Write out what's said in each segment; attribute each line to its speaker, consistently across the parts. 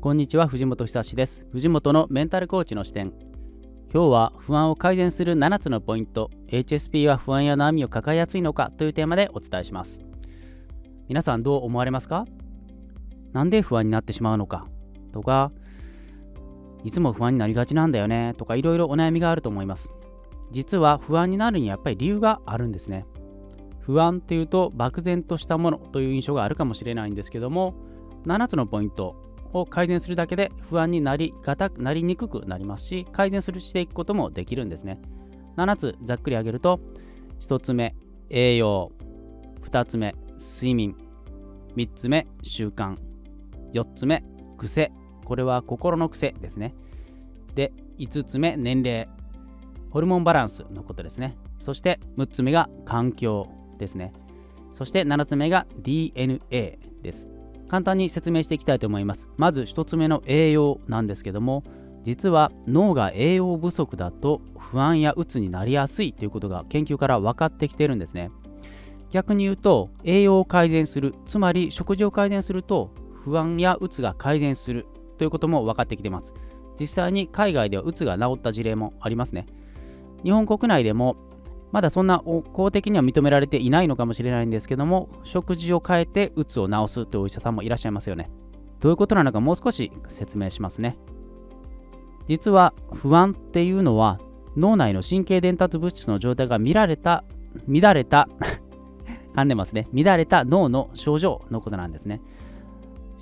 Speaker 1: こんにちは藤本久志です。藤本のメンタルコーチの視点。今日は不安を改善する7つのポイント。HSP は不安や悩みを抱えやすいのか。というテーマでお伝えします。皆さんどう思われますか？なんで不安になってしまうのか？とかいつも不安になりがちなんだよね？とかいろいろお悩みがあると思います。実は不安になるにはやっぱり理由があるんですね。不安っていうと漠然としたものという印象があるかもしれないんですけども7つのポイント。を改善するだけで不安になりがたなりにくくなりますし改善するしていくこともできるんですね。7つざっくり挙げると1つ目栄養。2つ目睡眠。3つ目習慣。4つ目癖。これは心の癖ですね。で5つ目年齢。ホルモンバランスのことですね。そして6つ目が環境ですね。そして7つ目が DNA です。簡単に説明していきたいと思います。まず1つ目の栄養なんですけども、実は脳が栄養不足だと不安やうつになりやすいということが研究から分かってきてるんですね。逆に言うと栄養を改善する、つまり食事を改善すると不安やうつが改善するということも分かってきてます。実際に海外ではうつが治った事例もありますね。日本国内でもまだそんな公的には認められていないのかもしれないんですけども、食事を変えてうつを治すというお医者さんもいらっしゃいますよね。どういうことなのかもう少し説明しますね。実は不安っていうのは脳内の神経伝達物質の状態が見られた、乱れた 噛んでますね。乱れた脳の症状のことなんですね。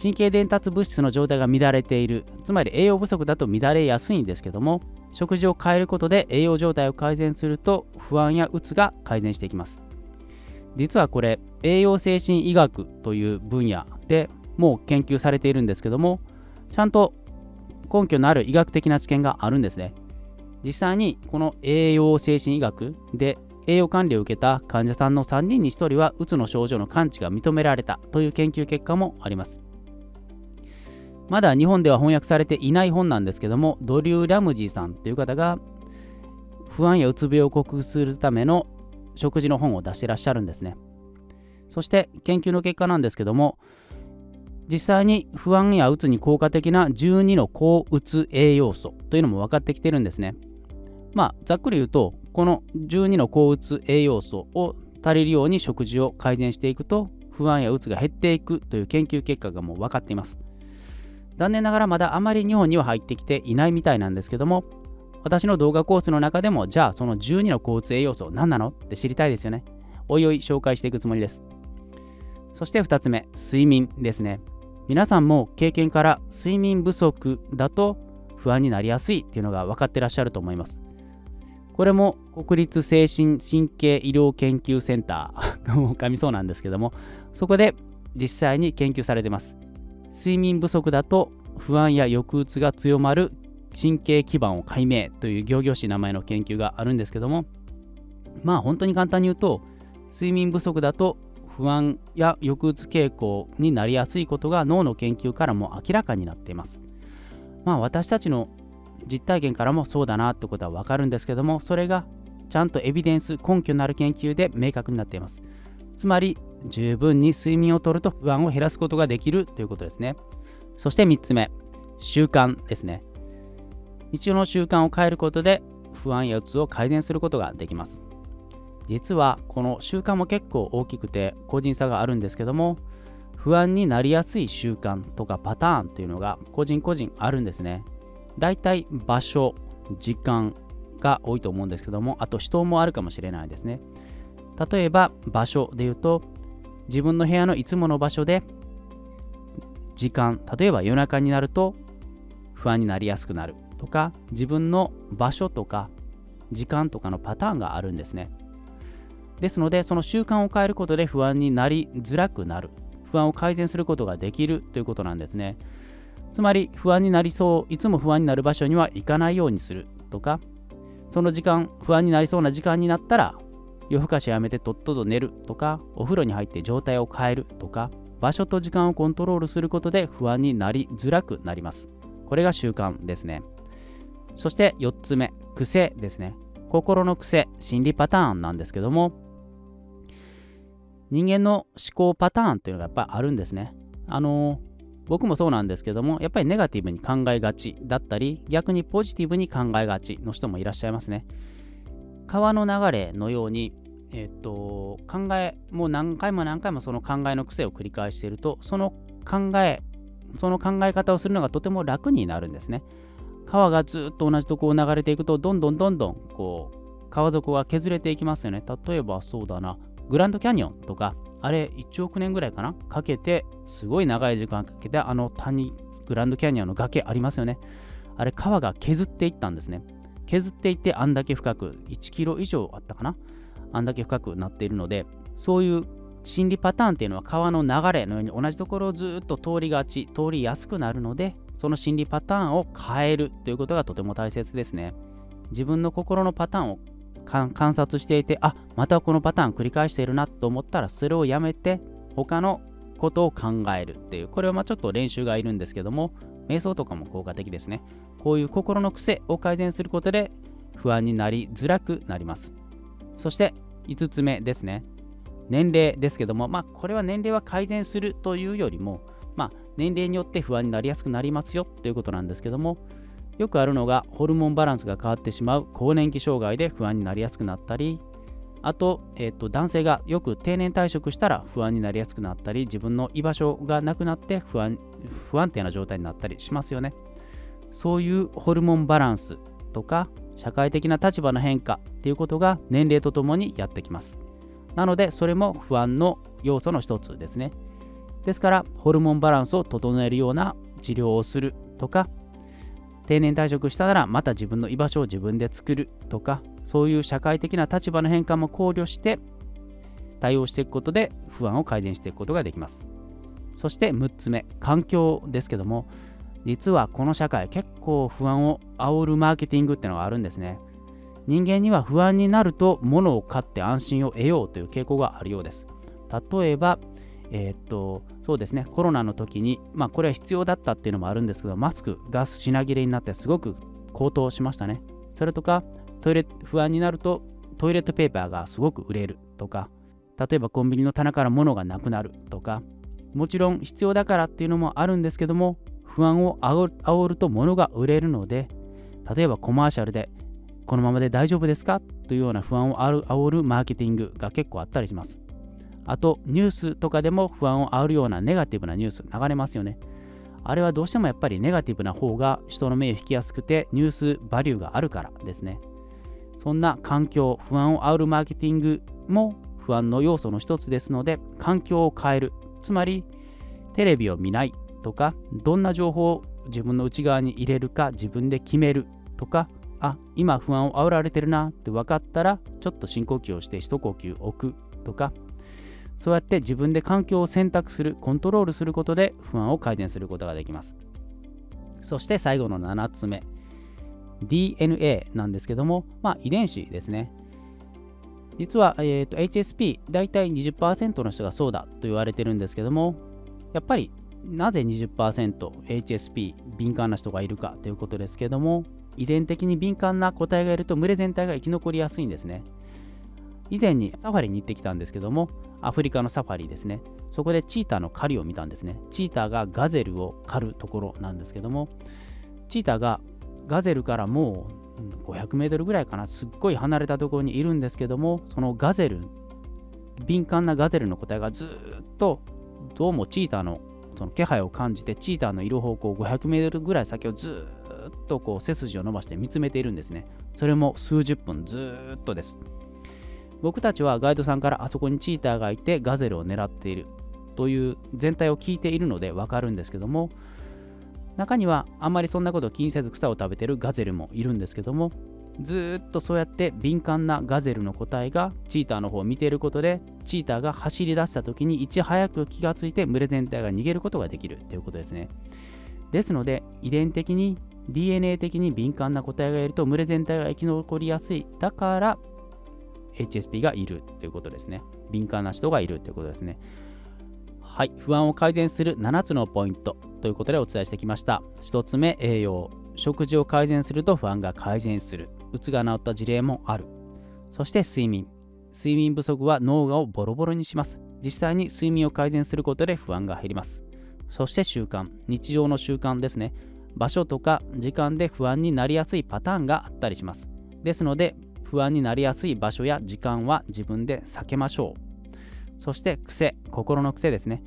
Speaker 1: 神経伝達物質の状態が乱れている、つまり栄養不足だと乱れやすいんですけども、食事を変えることで栄養状態を改善すると不安やうつが改善していきます。実はこれ栄養精神医学という分野でもう研究されているんですけどもちゃんと根拠のある医学的な知見があるんですね。実際にこの栄養精神医学で栄養管理を受けた患者さんの3人に1人はうつの症状の完治が認められたという研究結果もあります。まだ日本では翻訳されていない本なんですけども、ドリュー・ラムジーさんという方が、不安やうつ病を克服するための食事の本を出してらっしゃるんですね。そして研究の結果なんですけども、実際に不安やうつに効果的な12の抗うつ栄養素というのも分かってきてるんですね。まあ、ざっくり言うと、この12の抗うつ栄養素を足りるように食事を改善していくと、不安やうつが減っていくという研究結果がもう分かっています。残念ながらまだあまり日本には入ってきていないみたいなんですけども、私の動画コースの中でも、じゃあその12の交通栄養素何なの？って知りたいですよね。おいおい紹介していくつもりです。そして2つ目、睡眠ですね。皆さんも経験から睡眠不足だと不安になりやすいっていうのが分かってらっしゃると思います。これも国立精神神経医療研究センターも噛みそうなんですけども、そこで実際に研究されてます。睡眠不足だと不安や抑うつが強まる神経基盤を解明という行々しい名前の研究があるんですけどもまあ本当に簡単に言うと睡眠不足だと不安や抑うつ傾向になりやすいことが脳の研究からも明らかになっています。まあ私たちの実体験からもそうだなってことはわかるんですけどもそれがちゃんとエビデンス根拠のある研究で明確になっています。つまり十分に睡眠をとると不安を減らすことができるということですね。そして3つ目、習慣ですね。日常の習慣を変えることで不安やうつを改善することができます。実はこの習慣も結構大きくて個人差があるんですけども不安になりやすい習慣とかパターンというのが個人個人あるんですね。だいたい場所、時間が多いと思うんですけどもあと人もあるかもしれないですね。例えば場所で言うと自分の部屋のいつもの場所で時間例えば夜中になると不安になりやすくなるとか自分の場所とか時間とかのパターンがあるんですね。ですのでその習慣を変えることで不安になりづらくなる不安を改善することができるということなんですね。つまり不安になりそういつも不安になる場所には行かないようにするとかその時間不安になりそうな時間になったら夜更かしやめてとっとと寝るとか、お風呂に入って状態を変えるとか、場所と時間をコントロールすることで不安になりづらくなります。これが習慣ですね。そして4つ目、癖ですね。心の癖、心理パターンなんですけども、人間の思考パターンというのがやっぱあるんですね。あの僕もそうなんですけどもやっぱりネガティブに考えがちだったり逆にポジティブに考えがちの人もいらっしゃいますね川の流れのようにえっと考えもう何回も何回もその考えの癖を繰り返しているとその考えその考え方をするのがとても楽になるんですね川がずっと同じとこを流れていくとどんどんどんどんこう川底が削れていきますよね例えばそうだなグランドキャニオンとかあれ1億年ぐらいかな？かけて、すごい長い時間かけて、あの谷、グランドキャニオンの崖ありますよね。あれ、川が削っていったんですね。削っていって、あんだけ深く、1キロ以上あったかな？あんだけ深くなっているので、そういう心理パターンっていうのは川の流れのように同じところをずっと通りがち、通りやすくなるので、その心理パターンを変えるということがとても大切ですね。自分の心のパターンを観察していて、あまたこのパターン繰り返しているなと思ったら、それをやめて、他のことを考えるっていう、これはまあちょっと練習がいるんですけども、瞑想とかも効果的ですね。こういう心の癖を改善することで、不安になりづらくなります。そして5つ目ですね。年齢ですけども、まあ、これは年齢は改善するというよりも、まあ、年齢によって不安になりやすくなりますよということなんですけども、よくあるのがホルモンバランスが変わってしまう更年期障害で不安になりやすくなったりあと,、えー、と男性がよく定年退職したら不安になりやすくなったり自分の居場所がなくなって不安不安定な状態になったりしますよねそういうホルモンバランスとか社会的な立場の変化っていうことが年齢とともにやってきます。なのでそれも不安の要素の一つですね。ですからホルモンバランスを整えるような治療をするとか定年退職したならまた自分の居場所を自分で作るとかそういう社会的な立場の変化も考慮して対応していくことで不安を改善していくことができます。そして6つ目環境ですけども実はこの社会結構不安を煽るマーケティングってのがあるんですね人間には不安になると物を買って安心を得ようという傾向があるようです例えばえー、っと、そうですね、コロナの時に、まあ、これは必要だったっていうのもあるんですけど、マスクが品切れになってすごく高騰しましたね。それとか、トイレ、不安になると、トイレットペーパーがすごく売れるとか、例えばコンビニの棚から物がなくなるとか、もちろん必要だからっていうのもあるんですけども、不安を煽ると物が売れるので、例えばコマーシャルで、このままで大丈夫ですか？というような不安を煽るマーケティングが結構あったりします。あと、ニュースとかでも不安を煽るようなネガティブなニュース流れますよね。あれはどうしてもやっぱりネガティブな方が人の目を引きやすくてニュースバリューがあるからですね。そんな環境、不安を煽るマーケティングも不安の要素の一つですので、環境を変える。つまり、テレビを見ないとか、どんな情報を自分の内側に入れるか自分で決めるとか、あ、今不安を煽られてるなって分かったら、ちょっと深呼吸をして一呼吸置くとか、そうやって自分で環境を選択する、コントロールすることで不安を改善することができます。そして最後の7つ目。DNA なんですけども、まあ、遺伝子ですね。実は、えーと、HSP、大体20%の人がそうだと言われてるんですけども、やっぱりなぜ 20%HSP 敏感な人がいるかということですけども、遺伝的に敏感な個体がいると群れ全体が生き残りやすいんですね。以前にサファリに行ってきたんですけども、アフリカのサファリですね。そこでチーターの狩りを見たんですね。チーターがガゼルを狩るところなんですけども、チーターがガゼルからもう500メートルぐらいかな、すっごい離れたところにいるんですけども、そのガゼル、敏感なガゼルの個体がずっとどうもチーターのその気配を感じて、チーターのいる方向500メートルぐらい先をずっとこう背筋を伸ばして見つめているんですね。それも数十分ずっとです。僕たちはガイドさんからあそこにチーターがいてガゼルを狙っているという全体を聞いているのでわかるんですけども中にはあんまりそんなことを気にせず草を食べてるガゼルもいるんですけどもずっとそうやって敏感なガゼルの個体がチーターの方を見ていることでチーターが走り出した時にいち早く気がついて群れ全体が逃げることができるということですねですので遺伝的に DNA 的に敏感な個体がいると群れ全体が生き残りやすいだから HSP がいるということですね。敏感な人がいるということですね。はい。不安を改善する7つのポイントということでお伝えしてきました。1つ目、栄養。食事を改善すると不安が改善する。うつが治った事例もある。そして睡眠。睡眠不足は脳がをボロボロにします。実際に睡眠を改善することで不安が減ります。そして習慣、日常の習慣ですね。場所とか時間で不安になりやすいパターンがあったりします。ですので、不安になりやすい場所や時間は自分で避けましょう。そして癖、心の癖ですね。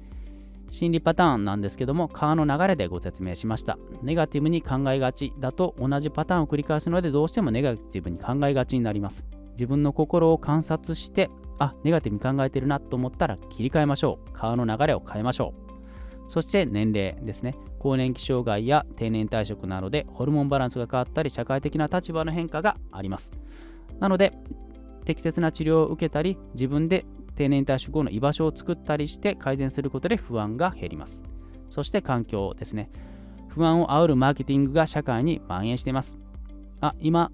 Speaker 1: 心理パターンなんですけども、川の流れでご説明しました。ネガティブに考えがちだと同じパターンを繰り返すので、どうしてもネガティブに考えがちになります。自分の心を観察して、あ、ネガティブに考えてるなと思ったら切り替えましょう。川の流れを変えましょう。そして年齢ですね。更年期障害や定年退職などでホルモンバランスが変わったり、社会的な立場の変化があります。なので、適切な治療を受けたり、自分で定年退職後の居場所を作ったりして改善することで不安が減ります。そして環境ですね。不安を煽るマーケティングが社会に蔓延しています。あ、今、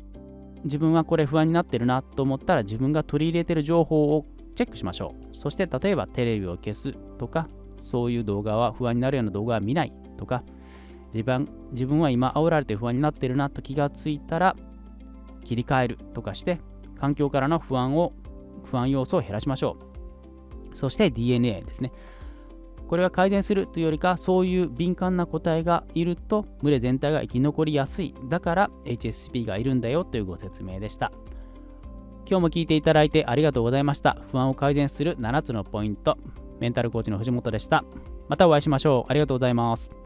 Speaker 1: 自分はこれ不安になってるなと思ったら自分が取り入れてる情報をチェックしましょう。そして例えばテレビを消すとかそういう動画は不安になるような動画は見ないとか自分自分は今煽られて不安になってるなと気がついたら切り替えるとかして環境からの不安を不安要素を減らしましょうそして DNA ですねこれは改善するというよりかそういう敏感な個体がいると群れ全体が生き残りやすいだから HSP がいるんだよというご説明でした今日も聞いていただいてありがとうございました不安を改善する7つのポイントメンタルコーチの藤本でした。またお会いしましょう。ありがとうございます。